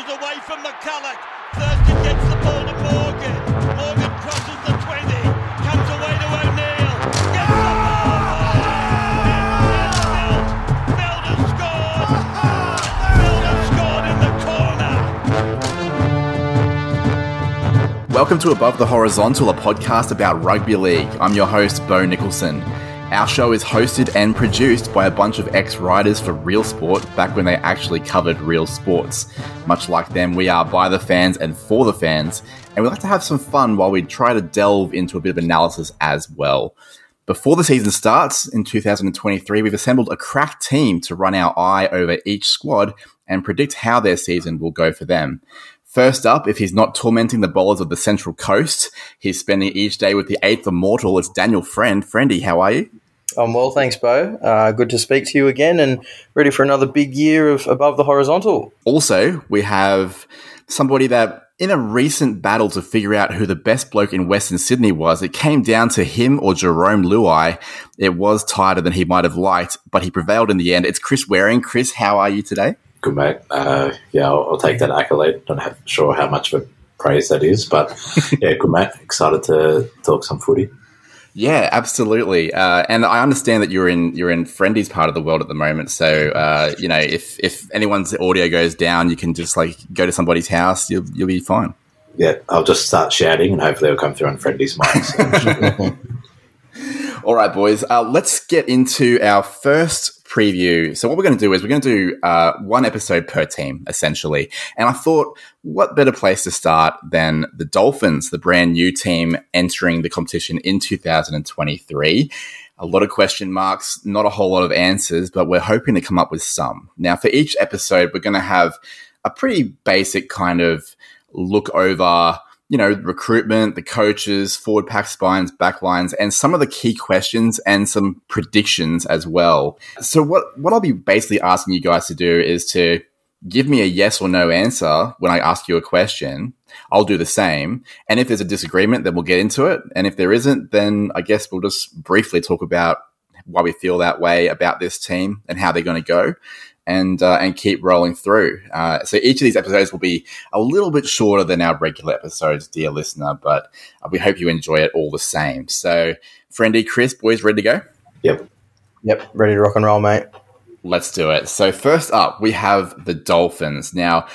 away from McCulloch. Thurston gets the ball to Morgan. Morgan crosses the 20, comes away to O'Neill. Gets the ball. Scored. Scored in the corner. Welcome to Above the Horizontal, a podcast about rugby league. I'm your host, Bo Nicholson. Our show is hosted and produced by a bunch of ex writers for Real Sport back when they actually covered real sports. Much like them, we are by the fans and for the fans, and we like to have some fun while we try to delve into a bit of analysis as well. Before the season starts in 2023, we've assembled a crack team to run our eye over each squad and predict how their season will go for them. First up, if he's not tormenting the bowlers of the Central Coast, he's spending each day with the eighth immortal. It's Daniel Friend. Friendy, how are you? I'm well, thanks, Bo. Uh, good to speak to you again and ready for another big year of Above the Horizontal. Also, we have somebody that, in a recent battle to figure out who the best bloke in Western Sydney was, it came down to him or Jarome Luai. It was tighter than he might have liked, but he prevailed in the end. It's Chris Waring. Chris, how are you today? Good, mate. Uh, yeah, I'll, I'll, take that accolade. Not have, sure how much of a praise that is, but yeah, good, mate. Excited to talk some footy. Yeah, absolutely. Uh, and I understand that you're in you're in Friendy's part of the world at the moment. So uh, you know, if if anyone's audio goes down, you can just like go to somebody's house. You'll you'll be fine. Yeah, I'll just start shouting, and hopefully, it'll come through on Friendy's mic. All right, boys. Uh, let's get into our first preview. So what we're going to do is we're going to do uh, one episode per team, essentially. And I thought, what better place to start than the Dolphins, the brand new team entering the competition in 2023. A lot of question marks, not a whole lot of answers, but we're hoping to come up with some. Now, for each episode, we're going to have a pretty basic kind of look over you know, recruitment, the coaches, forward pack spines, back lines, and some of the key questions and some predictions as well. So what, what I'll be basically asking you guys to do is to give me a yes or no answer when I ask you a question. I'll do the same. And if there's a disagreement, then we'll get into it. And if there isn't, then I guess we'll just briefly talk about why we feel that way about this team and how they're going to go and uh, and keep rolling through. Uh, so each of these episodes will be a little bit shorter than our regular episodes, dear listener, but uh, we hope you enjoy it all the same. So, friendy Chris, boys, ready to go? Yep. Yep, ready to rock and roll, mate. Let's do it. So first up, we have the Dolphins. Now,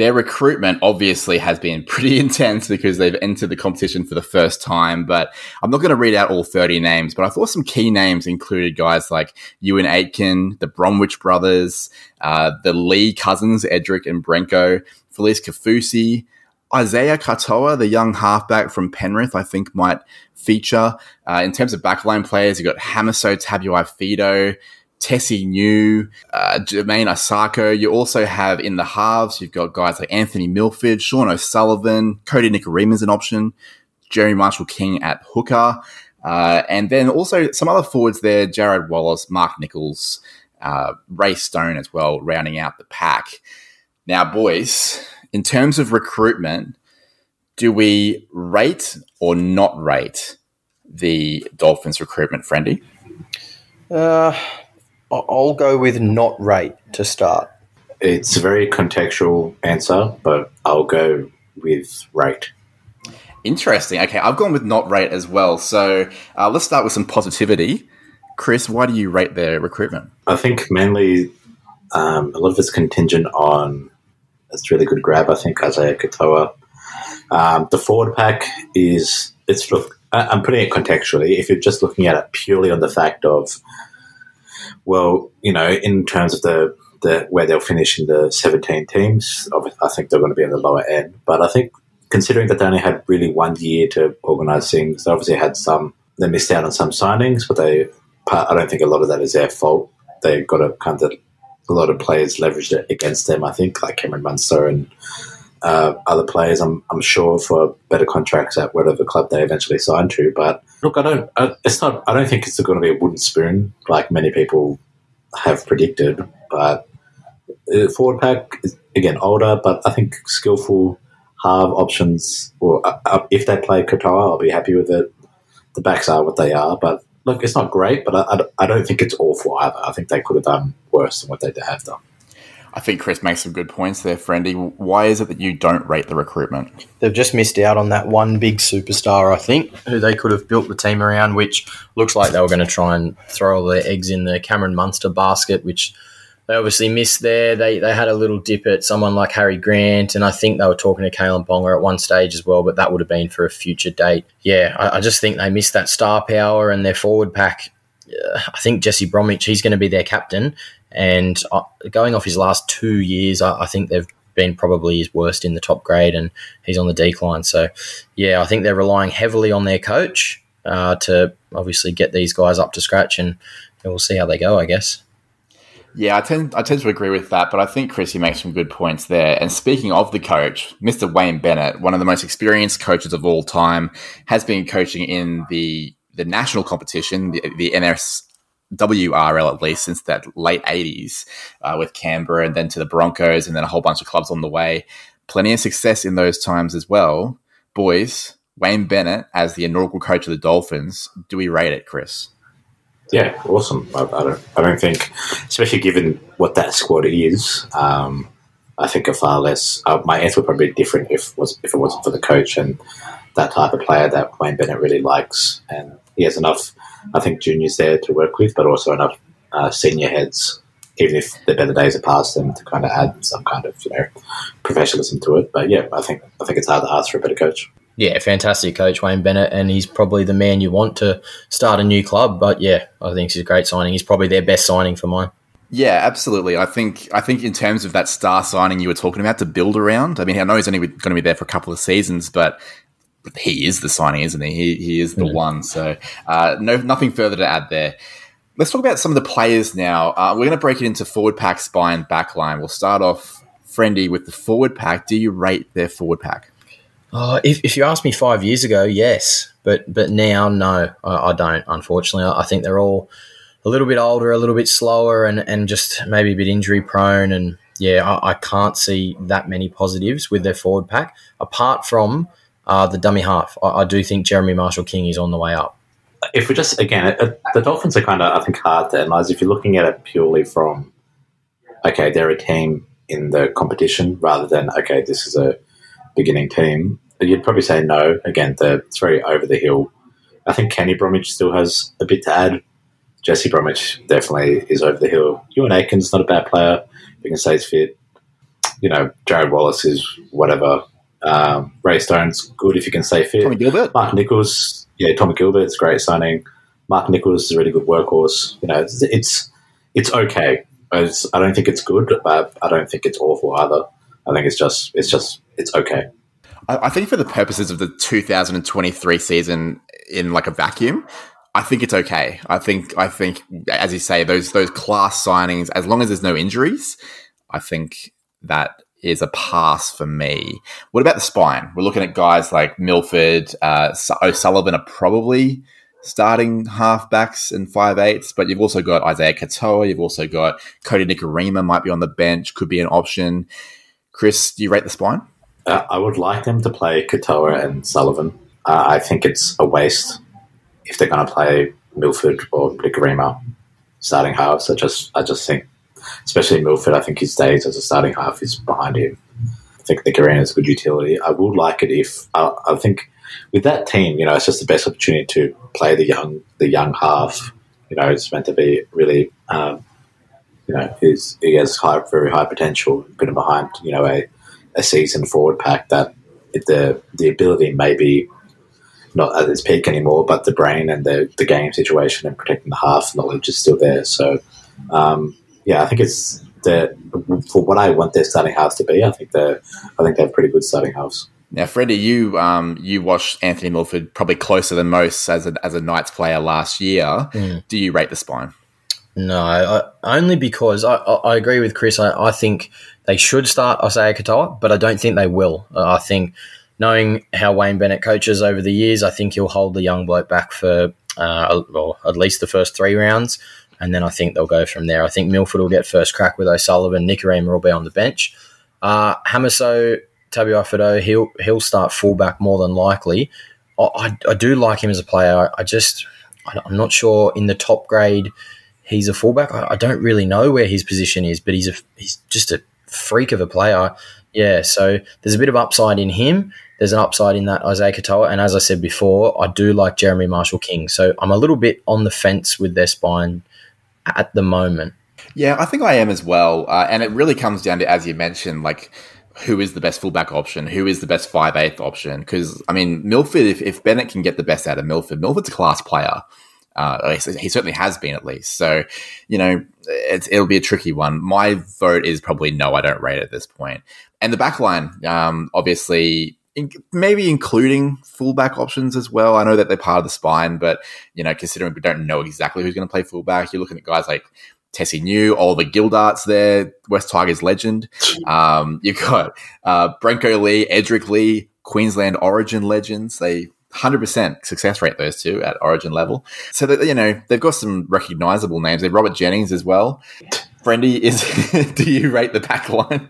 their recruitment obviously has been pretty intense because they've entered the competition for the first time. But I'm not going to read out all 30 names, but I thought some key names included guys like Euan Aitken, the Bromwich brothers, uh, the Lee cousins, Edrick and Brenko, Felise Kaufusi, Isaiah Katoa, the young halfback from Penrith, I think might feature. Uh, in terms of backline players, you've got Hamiso Tabuai-Fidow, Tesi Niu, uh, Jamayne Isaako. You also have in the halves, you've got guys like Anthony Milford, Sean O'Sullivan, Kodi Nikorima an option, Jerry Marshall King at hooker. Uh, and then also some other forwards there, Jarrod Wallace, Mark Nicholls, uh, Ray Stone as well, rounding out the pack. Now, boys, in terms of recruitment, do we rate or not rate the Dolphins recruitment, Friendy? Uh, I'll go with not rate to start. It's a very contextual answer, but I'll go with rate. Interesting. Okay, I've gone with not rate as well. So uh, let's start with some positivity. Chris, why do you rate their recruitment? I think mainly um, a lot of it's contingent on it's really good grab. I think Isaiah Katoa. Um, the forward pack is it's look. I'm putting it contextually. If you're just looking at it purely on the fact of well, you know, in terms of the, the where they'll finish in the 17 teams, I think they're going to be in the lower end. But I think considering that they only had really one year to organise things, they obviously had some, they missed out on some signings, but they, I don't think a lot of that is their fault. They've got a kind of, a lot of players leveraged it against them, I think, like Cameron Munster and uh, other players, I'm, I'm sure, for better contracts at whatever club they eventually sign to. But look, I don't. I, it's not. I don't think it's going to be a wooden spoon like many people have predicted. But uh, forward pack is again older, but I think skillful halve options. Or uh, uh, if they play Katoa, I'll be happy with it. The backs are what they are, but look, it's not great. But I, I, I don't think it's awful either. I think they could have done worse than what they have done. I think Chris makes some good points there, Friendy. Why is it that you don't rate the recruitment? They've just missed out on that one big superstar, I think, who they could have built the team around, which looks like they were going to try and throw all their eggs in the Cameron Munster basket, which they obviously missed there. They, they had a little dip at someone like Harry Grant, and I think they were talking to Kalyn Ponga at one stage as well, but that would have been for a future date. Yeah, I, I just think they missed that star power and their forward pack. Uh, I think Jesse Bromwich, he's going to be their captain, and uh, going off his last two years, I, think they've been probably his worst in the top grade, and he's on the decline. So, yeah, I think they're relying heavily on their coach uh, to obviously get these guys up to scratch, and, and we'll see how they go, I guess. Yeah, I tend I tend to agree with that, but I think Chrissy makes some good points there. And speaking of the coach, Mr. Wayne Bennett, one of the most experienced coaches of all time, has been coaching in the the national competition, the, the NS WRL at least since that late 80s uh, with Canberra and then to the Broncos and then a whole bunch of clubs on the way. Plenty of success in those times as well. Boys, Wayne Bennett as the inaugural coach of the Dolphins, do we rate it, Chris? Yeah, awesome. I, I don't, I don't think, especially given what that squad is, um, I think a far less. Uh, my answer would probably be different if was if it wasn't for the coach and that type of player that Wayne Bennett really likes, and he has enough I think juniors there to work with, but also enough uh, senior heads, even if the better days are past them, to kind of add some kind of you know professionalism to it. But yeah, I think I think it's hard to ask for a better coach. Yeah, fantastic coach Wayne Bennett, and he's probably the man you want to start a new club. But yeah, I think he's a great signing. He's probably their best signing for mine. Yeah, absolutely. I think I think in terms of that star signing you were talking about to build around. I mean, I know he's only going to be there for a couple of seasons, but he is the signing, isn't he? He, he is the yeah. one. So uh, no, nothing further to add there. Let's talk about some of the players now. Uh, we're going to break it into forward pack, spine, back line. We'll start off, Friendy, with the forward pack. Do you rate their forward pack? Uh, if, if you asked me five years ago, yes, but but now, no, I, I don't. Unfortunately, I, I think they're all a little bit older, a little bit slower, and, and just maybe a bit injury prone. And yeah, I, I can't see that many positives with their forward pack apart from uh, the dummy half. I, I, do think Jeremy Marshall King is on the way up. If we just again, it, the Dolphins are kind of I think hard to analyze. If you're looking at it purely from okay, they're a team in the competition rather than okay, this is a beginning team. You'd probably say no. Again, the, it's very over the hill. I think Kenny Bromwich still has a bit to add. Jesse Bromwich definitely is over the hill. Euan Aitken's not a bad player. You can say he's fit. You know, Jarrod Wallace is whatever. Um, Ray Stone's good if you can stay fit. Tommy Gilbert. Mark Nicholls, yeah, Tommy Gilbert's great signing. Mark Nicholls is a really good workhorse. You know, it's it's, it's okay. It's, I don't think it's good, but I don't think it's awful either. I think it's just it's just it's okay. I, I think for the purposes of the 2023 season, in like a vacuum, I think it's okay. I think I think as you say, those those class signings, as long as there's no injuries, I think that is a pass for me. What about the spine? We're looking at guys like Milford, uh, O'Sullivan are probably starting halfbacks and five eights, but you've also got Isaiah Katoa. You've also got Kodi Nikorima might be on the bench, could be an option. Chris, do you rate the spine? Uh, I would like them to play Katoa and Sullivan. Uh, I think it's a waste if they're going to play Milford or Nikorima starting halves. I just, I just think especially Milford. I think his days as a starting half is behind him. I think the Nick is a good utility. I would like it if I, I, think with that team, you know, it's just the best opportunity to play the young the young half. You know, it's meant to be really, um, you know, he's, he has high, very high potential. Put him behind, you know, a, a seasoned forward pack that the the ability may be not at its peak anymore, but the brain and the, the game situation and protecting the half knowledge is still there. So, um, yeah, I think it's the for what I want their starting house to be. I think they I think they have pretty good starting house. Now, Friendy, you um, you watched Anthony Milford probably closer than most as a as a Knights player last year. Mm. Do you rate the spine? No, I, only because I, I, agree with Chris. I, I think they should start Isaiah Katoa, but I don't think they will. I think knowing how Wayne Bennett coaches over the years, I think he'll hold the young bloke back for uh, well, at least the first three rounds and then I think they'll go from there. I think Milford will get first crack with O'Sullivan. Nikorima will be on the bench. Uh, Hamiso Tabuai he'll he'll start fullback more than likely. I, I, I do like him as a player. I, I just I'm not sure in the top grade he's a fullback. I, I, don't really know where his position is, but he's a he's just a freak of a player. Yeah, so there's a bit of upside in him. There's an upside in that Isaiah Katoa, and as I said before, I do like Jeremy Marshall King. So I'm a little bit on the fence with their spine at the moment. Yeah, I think I am as well. Uh, and it really comes down to, as you mentioned, like who is the best fullback option, who is the best five eighth option. Because I mean, Milford, if, if Bennett can get the best out of Milford, Milford's a class player. Uh, he certainly has been at least. So, you know, it'll be a tricky one. My vote is probably no. I don't rate at this point. And the back line, um, obviously, in, maybe including fullback options as well. I know that they're part of the spine, but you know, considering we don't know exactly who's going to play fullback, you're looking at guys like Tesi Niu, Oliver Gildart's there, West Tigers legend. Um, you've got uh, Brenko Lee, Edrick Lee, Queensland Origin legends. They 100% success rate those two at Origin level. So that you know they've got some recognizable names. They've Robert Jennings as well. Friendy is. do you rate the back line?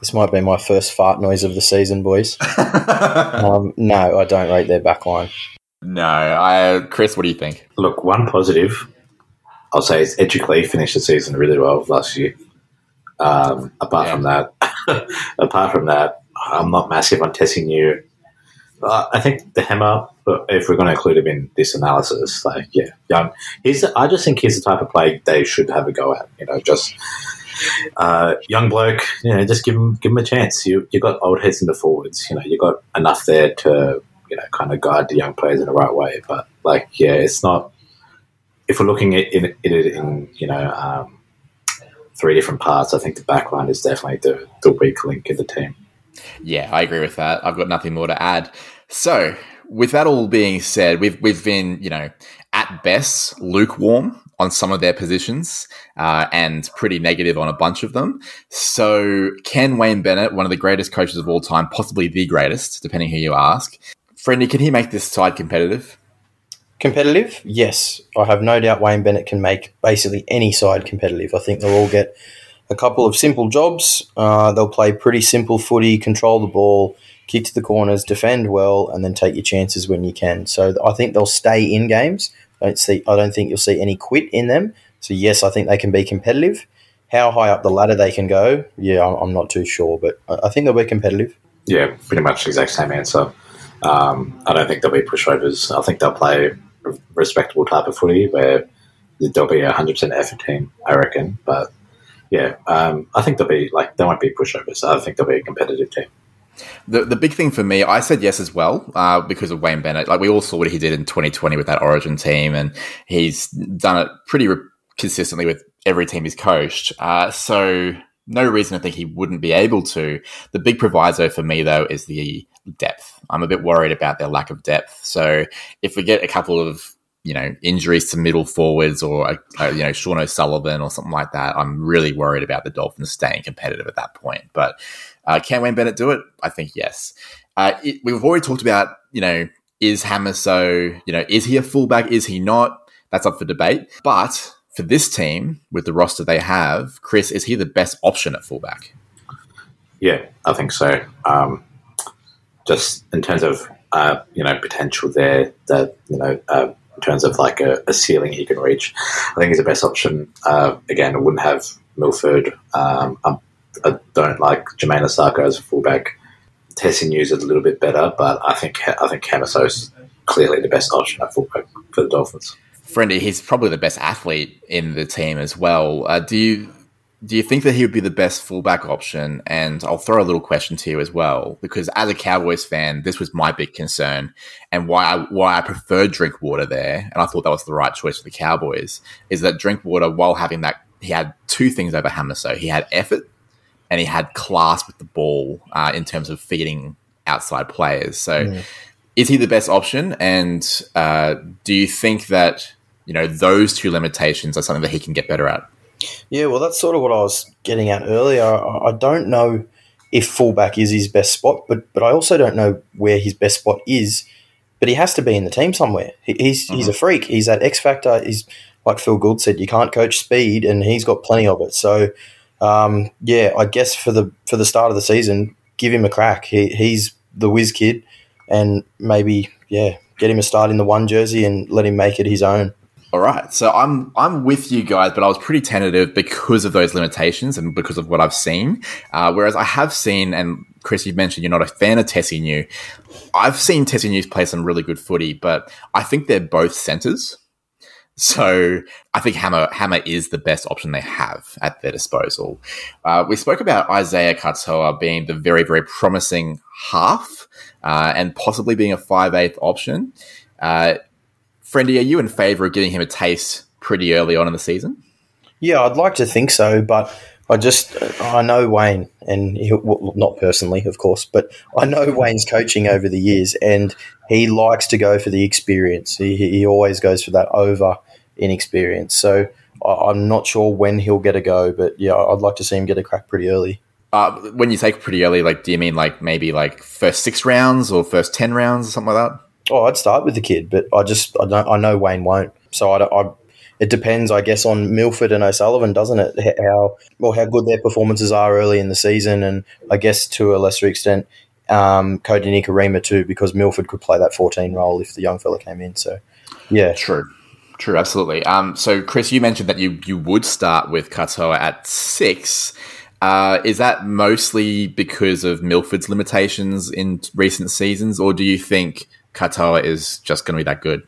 This might be my first fart noise of the season, boys. um, no, I don't rate their back line. No, I Chris, what do you think? Look, one positive I'll say is Edrick Lee finished the season really well last year. Um, apart yeah. from that, apart from that, I'm not massive on Tesi Niu. Uh, I think the hammer, if we're going to include him in this analysis, like yeah, young. He's. I just think he's the type of play they should have a go at. You know, just uh, young bloke. You know, just give him give him a chance. You you got old heads in the forwards. You know, you got enough there to you know kind of guide the young players in the right way. But like, yeah, it's not if we're looking at it in, in, you know um, three different parts, I think the backline is definitely the, the weak link in the team. Yeah, I agree with that. I've got nothing more to add. So, with that all being said, we've we've been you know at best lukewarm on some of their positions uh, and pretty negative on a bunch of them. So, can Wayne Bennett, one of the greatest coaches of all time, possibly the greatest, depending who you ask, Friendy, can he make this side competitive? competitive? Yes, I have no doubt Wayne Bennett can make basically any side competitive. I think they'll all get a couple of simple jobs. Uh, they'll play pretty simple footy, control the ball, kick to the corners, defend well, and then take your chances when you can. So I think they'll stay in games. I don't see. I don't think you'll see any quit in them. So yes, I think they can be competitive. How high up the ladder they can go, yeah, I'm not too sure, but I think they'll be competitive. Yeah, pretty much the exact same answer. Um, I don't think they'll be pushovers. I think they'll play a respectable type of footy where there'll be a hundred percent effort team, I reckon. But yeah, um, I think they'll be like they won't be pushovers. I think they'll be a competitive team. The the big thing for me, I said yes as well uh, because of Wayne Bennett. Like we all saw what he did in 2020 with that Origin team, and he's done it pretty re- consistently with every team he's coached. Uh, so no reason to think he wouldn't be able to. The big proviso for me though is the depth. I'm a bit worried about their lack of depth. So if we get a couple of you know injuries to middle forwards or a, a, you know Sean O'Sullivan or something like that, I'm really worried about the Dolphins staying competitive at that point. But uh, can Wayne Bennett do it? I think yes. Uh, it, we've already talked about you know is Hamiso you know is he a fullback? Is he not? That's up for debate. But for this team with the roster they have, Chris, is he the best option at fullback? Yeah, I think so. Um, just in terms of uh, you know potential there that you know uh, in terms of like a, a, ceiling he can reach. I think he's the best option. Uh, again, I wouldn't have Milford. Um, I don't like Jamayne Isaako as a fullback. Tesi Niu's is a little bit better, but I think I think is clearly the best option at fullback for the Dolphins. Friendy, he's probably the best athlete in the team as well. Uh, do you do you think that he would be the best fullback option? And I'll throw a little question to you as well, because as a Cowboys fan, this was my big concern, and why I, why I preferred Drinkwater there, and I thought that was the right choice for the Cowboys, is that Drinkwater, while having that, he had two things over Hamiso. He had effort, and he had class with the ball uh, in terms of feeding outside players. So, mm. is he the best option? And uh, do you think that you know those two limitations are something that he can get better at? Yeah, well, that's sort of what I was getting at earlier. I don't know if fullback is his best spot, but but I also don't know where his best spot is. But he has to be in the team somewhere. He, he's mm-hmm. he's a freak. He's that X factor. He's like Phil Gould said, you can't coach speed, and he's got plenty of it. So, um, yeah, I guess for the for the start of the season, give him a crack. He, he's the whiz kid, and maybe yeah, get him a start in the one jersey and let him make it his own. All right, so I'm I'm with you guys, but I was pretty tentative because of those limitations and because of what I've seen. Uh, whereas I have seen, and Chris, you mentioned you're not a fan of Tesi Niu. I've seen Tesi Niu play some really good footy, but I think they're both centres. So I think Hammer Hammer is the best option they have at their disposal. Uh, we spoke about Isaiah Katoa being the very very promising half uh, and possibly being a five eighth option. Uh, Friendy, are you in favour of giving him a taste pretty early on in the season? Yeah, I'd like to think so, but I just I know Wayne, and he, well, not personally, of course, but I know Wayne's coaching over the years, and he likes to go for the experience. He, he always goes for that over inexperience. So I, am not sure when he'll get a go, but yeah, I'd like to see him get a crack pretty early. Uh, when you take pretty early, like, do you mean like maybe like first six rounds or first ten rounds or something like that? Oh, I'd start with the kid, but I just I don't I know Wayne won't. So I, I it depends, I guess, on Milford and O'Sullivan, doesn't it? How well how good their performances are early in the season, and I guess to a lesser extent, um, Kodi Nikorima too, because Milford could play that fourteen role if the young fella came in. So, yeah, true. True, absolutely. Um, so, Chris, you mentioned that you, you would start with Katoa at six. Uh, is that mostly because of Milford's limitations in recent seasons, or do you think Katoa is just going to be that good?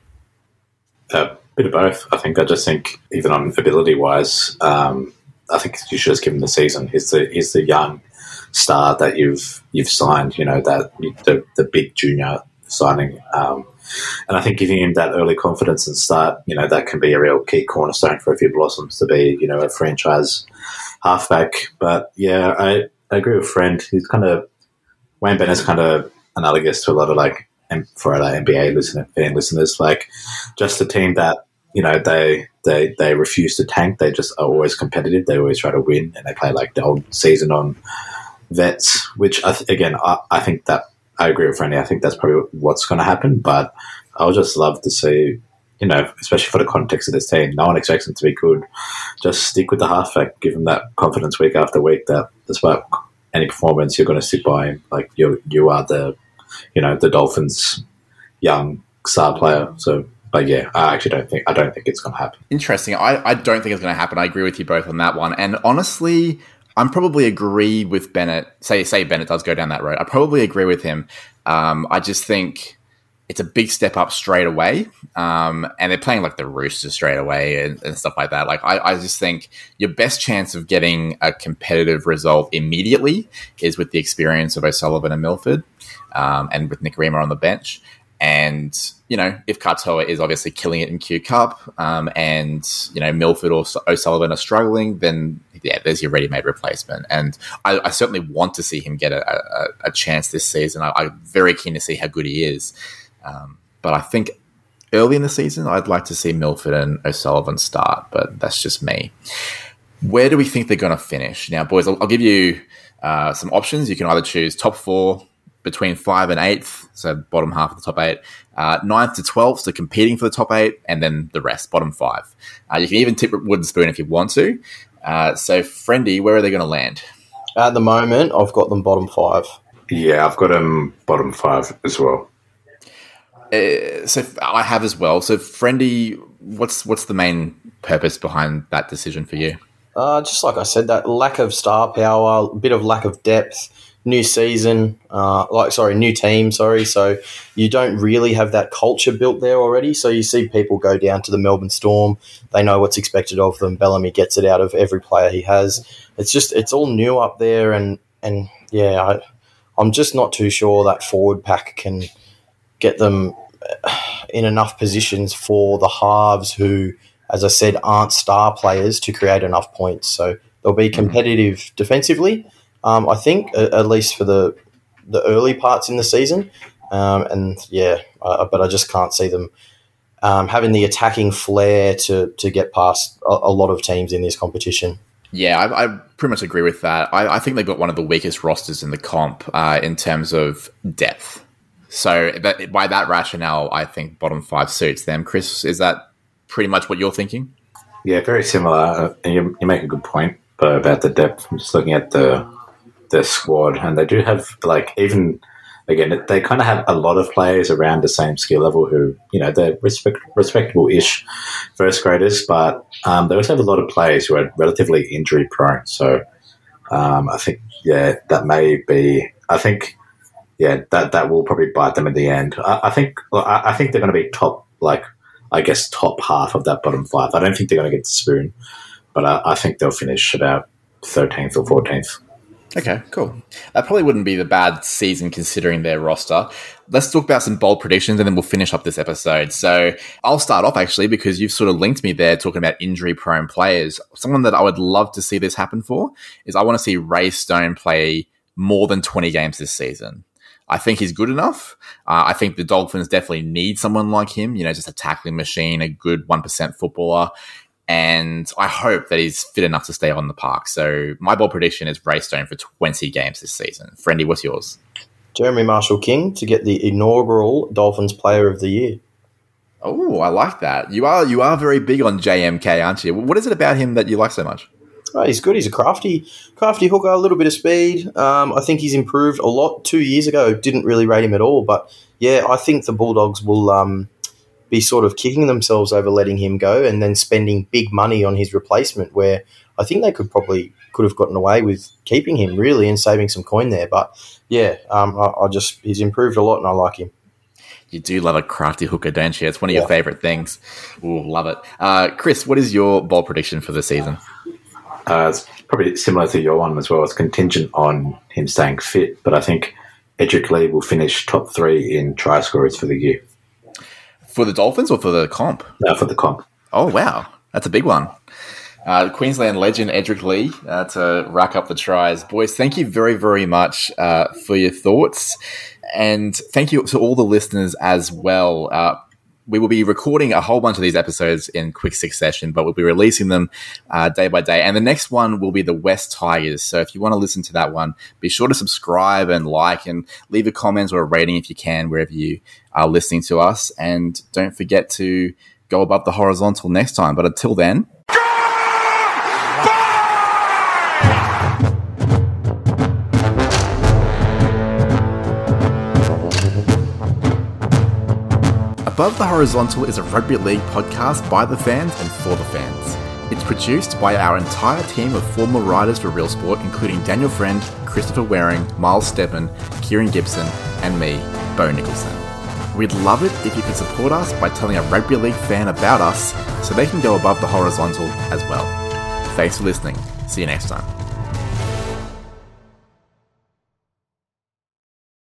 A bit of both. I think. I just think, even on ability wise, um, I think you should just give him the season. He's the he's the young star that you've you've signed. You know that the the big junior signing. Um, and I think giving him that early confidence and start, you know, that can be a real key cornerstone for a few blossoms to be, you know, a franchise halfback. But yeah, I, I agree with friend. He's kind of Wayne Bennett's kind of analogous to a lot of like for our NBA listener, fan listeners, like just a team that you know they they they refuse to tank. They just are always competitive. They always try to win, and they play like the whole season on vets. Which I th- again, I, I, think that I agree with Franny. I think that's probably what's going to happen. But I would just love to see. You know, especially for the context of this team, no one expects them to be good. Just stick with the halfback, give them that confidence week after week. That despite any performance, you're going to sit by him. Like you, you are the you know the Dolphins' young star player. So, but yeah, I actually don't think I don't think it's going to happen. Interesting. I, I don't think it's going to happen. I agree with you both on that one. And honestly, I'm probably agree with Bennett. Say say Bennett does go down that road. I probably agree with him. Um, I just think it's a big step up straight away. Um, and they're playing like the Roosters straight away and, and stuff like that. Like, I, I, just think your best chance of getting a competitive result immediately is with the experience of O'Sullivan and Milford um, and with Nikorima on the bench. And, you know, if Katoa is obviously killing it in Q Cup um, and, you know, Milford or O'Sullivan are struggling, then, yeah, there's your ready made replacement. And I, I, certainly want to see him get a, a, a chance this season. I, am very keen to see how good he is. Um, but I think early in the season, I'd like to see Milford and O'Sullivan start, but that's just me. Where do we think they're going to finish? Now, boys, I'll, I'll give you uh, some options. You can either choose top four between five and eighth, so bottom half of the top eight, uh, ninth to twelfth, so competing for the top eight, and then the rest, bottom five. Uh, you can even tip wooden spoon if you want to. Uh, so, Friendy, where are they going to land? At the moment, I've got them bottom five. Yeah, I've got them bottom five as well. Uh, so I have as well. So, Friendy, what's what's the main purpose behind that decision for you? Uh, just like I said, that lack of star power, a bit of lack of depth, new season, uh, like sorry, new team, sorry. So you don't really have that culture built there already. So you see people go down to the Melbourne Storm. They know what's expected of them. Bellamy gets it out of every player he has. It's just it's all new up there, and and yeah, I, I'm just not too sure that forward pack can get them in enough positions for the halves who, as I said, aren't star players to create enough points. So they'll be competitive defensively, um, I think, at least for the the early parts in the season. Um, and yeah, uh, but I just can't see them um, having the attacking flair to to get past a, a, lot of teams in this competition. Yeah, I, I pretty much agree with that. I, I, think they've got one of the weakest rosters in the comp uh, in terms of depth. So that, by that rationale, I think bottom five suits them. Chris, is that pretty much what you're thinking? Yeah, very similar. Uh, you, you, make a good point about the depth. I'm just looking at the the squad, and they do have like even again, they kind of have a lot of players around the same skill level who, you know, they're respect, respectable-ish first graders, but um, they also have a lot of players who are relatively injury prone. So um, I think, yeah, that may be. I think, yeah, that that will probably bite them in the end. I, I think, I, I think they're going to be top, like I guess, top half of that bottom five. I don't think they're going to get the spoon, but I, I think they'll finish about thirteenth or fourteenth. Okay, cool. That probably wouldn't be the bad season considering their roster. Let's talk about some bold predictions and then we'll finish up this episode. So I'll start off actually because you've sort of linked me there talking about injury prone players. Someone that I would love to see this happen for is I want to see Ray Stone play more than 20 games this season. I think he's good enough. Uh, I think the Dolphins definitely need someone like him, you know, just a tackling machine, a good 1% footballer and I hope that he's fit enough to stay on the park. So my bold prediction is Ray Stone for 20 games this season. Friendy, what's yours? Jeremy Marshall King to get the inaugural Dolphins Player of the Year. Oh, I like that. You are you are very big on JMK, aren't you? What is it about him that you like so much? Oh, he's good. He's a crafty, crafty hooker. A little bit of speed. Um, I think he's improved a lot. Two years ago, didn't really rate him at all. But yeah, I think the Bulldogs will um, be sort of kicking themselves over letting him go and then spending big money on his replacement where I think they could probably could have gotten away with keeping him really and saving some coin there. But yeah, um, I, I, just he's improved a lot and I like him. You do love a crafty hooker, don't you? It's one of yeah. your favorite things. Ooh, love it. Uh, Chris, what is your ball prediction for the season? Uh, it's probably similar to your one as well. It's contingent on him staying fit, but I think Edrick Lee will finish top three in try scorers for the year. For the Dolphins or for the comp? No, for the comp. Oh, wow. That's a big one. Uh, Queensland legend Edrick Lee uh, to rack up the tries. Boys, thank you very, very much uh, for your thoughts. And thank you to all the listeners as well. Uh, we will be recording a whole bunch of these episodes in quick succession, but we'll be releasing them uh, day by day. And the next one will be the West Tigers. So if you want to listen to that one, be sure to subscribe and like and leave a comment or a rating if you can, wherever you are listening to us. And don't forget to go above the horizontal next time. But until then, Above the Horizontal is a rugby league podcast by the fans and for the fans. It's produced by our entire team of former writers for Real Sport, including Daniel Friend, Christopher Waring, Miles Steppen, Kieran Gibson, and me, Bo Nicholson. We'd love it if you could support us by telling a rugby league fan about us so they can go above the horizontal as well. Thanks for listening. See you next time.